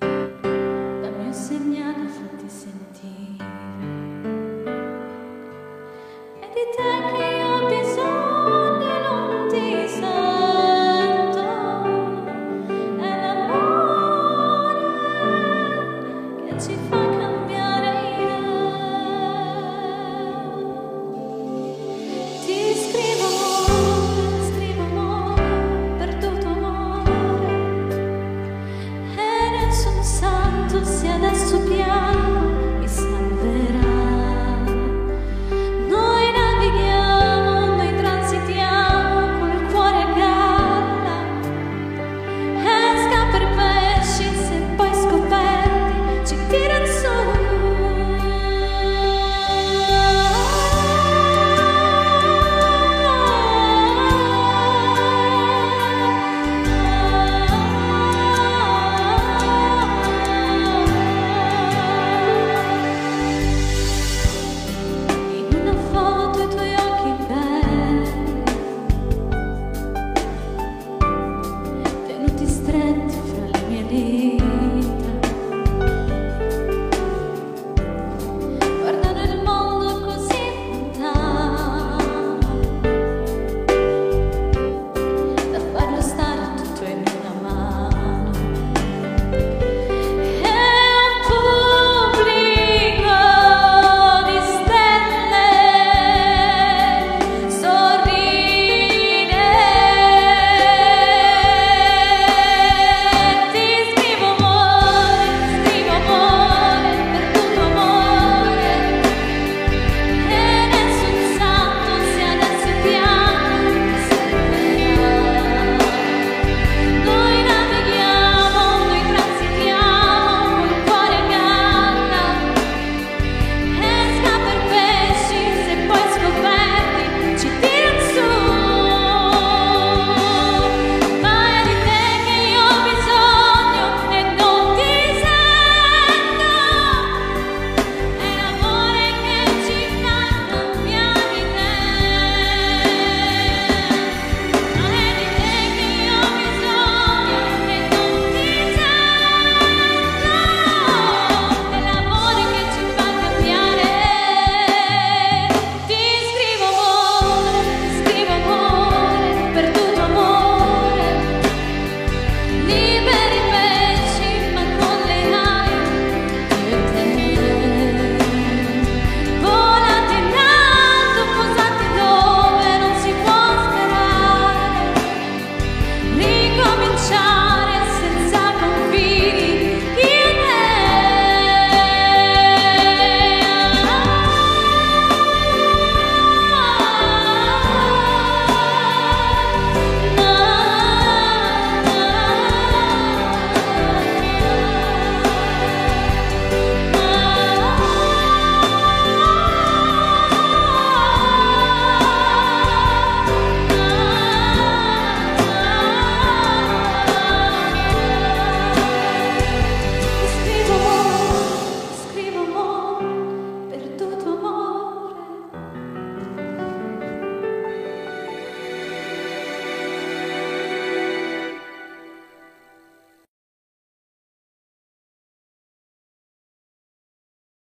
Dammi un segnale, fatti sentire. E di te lessons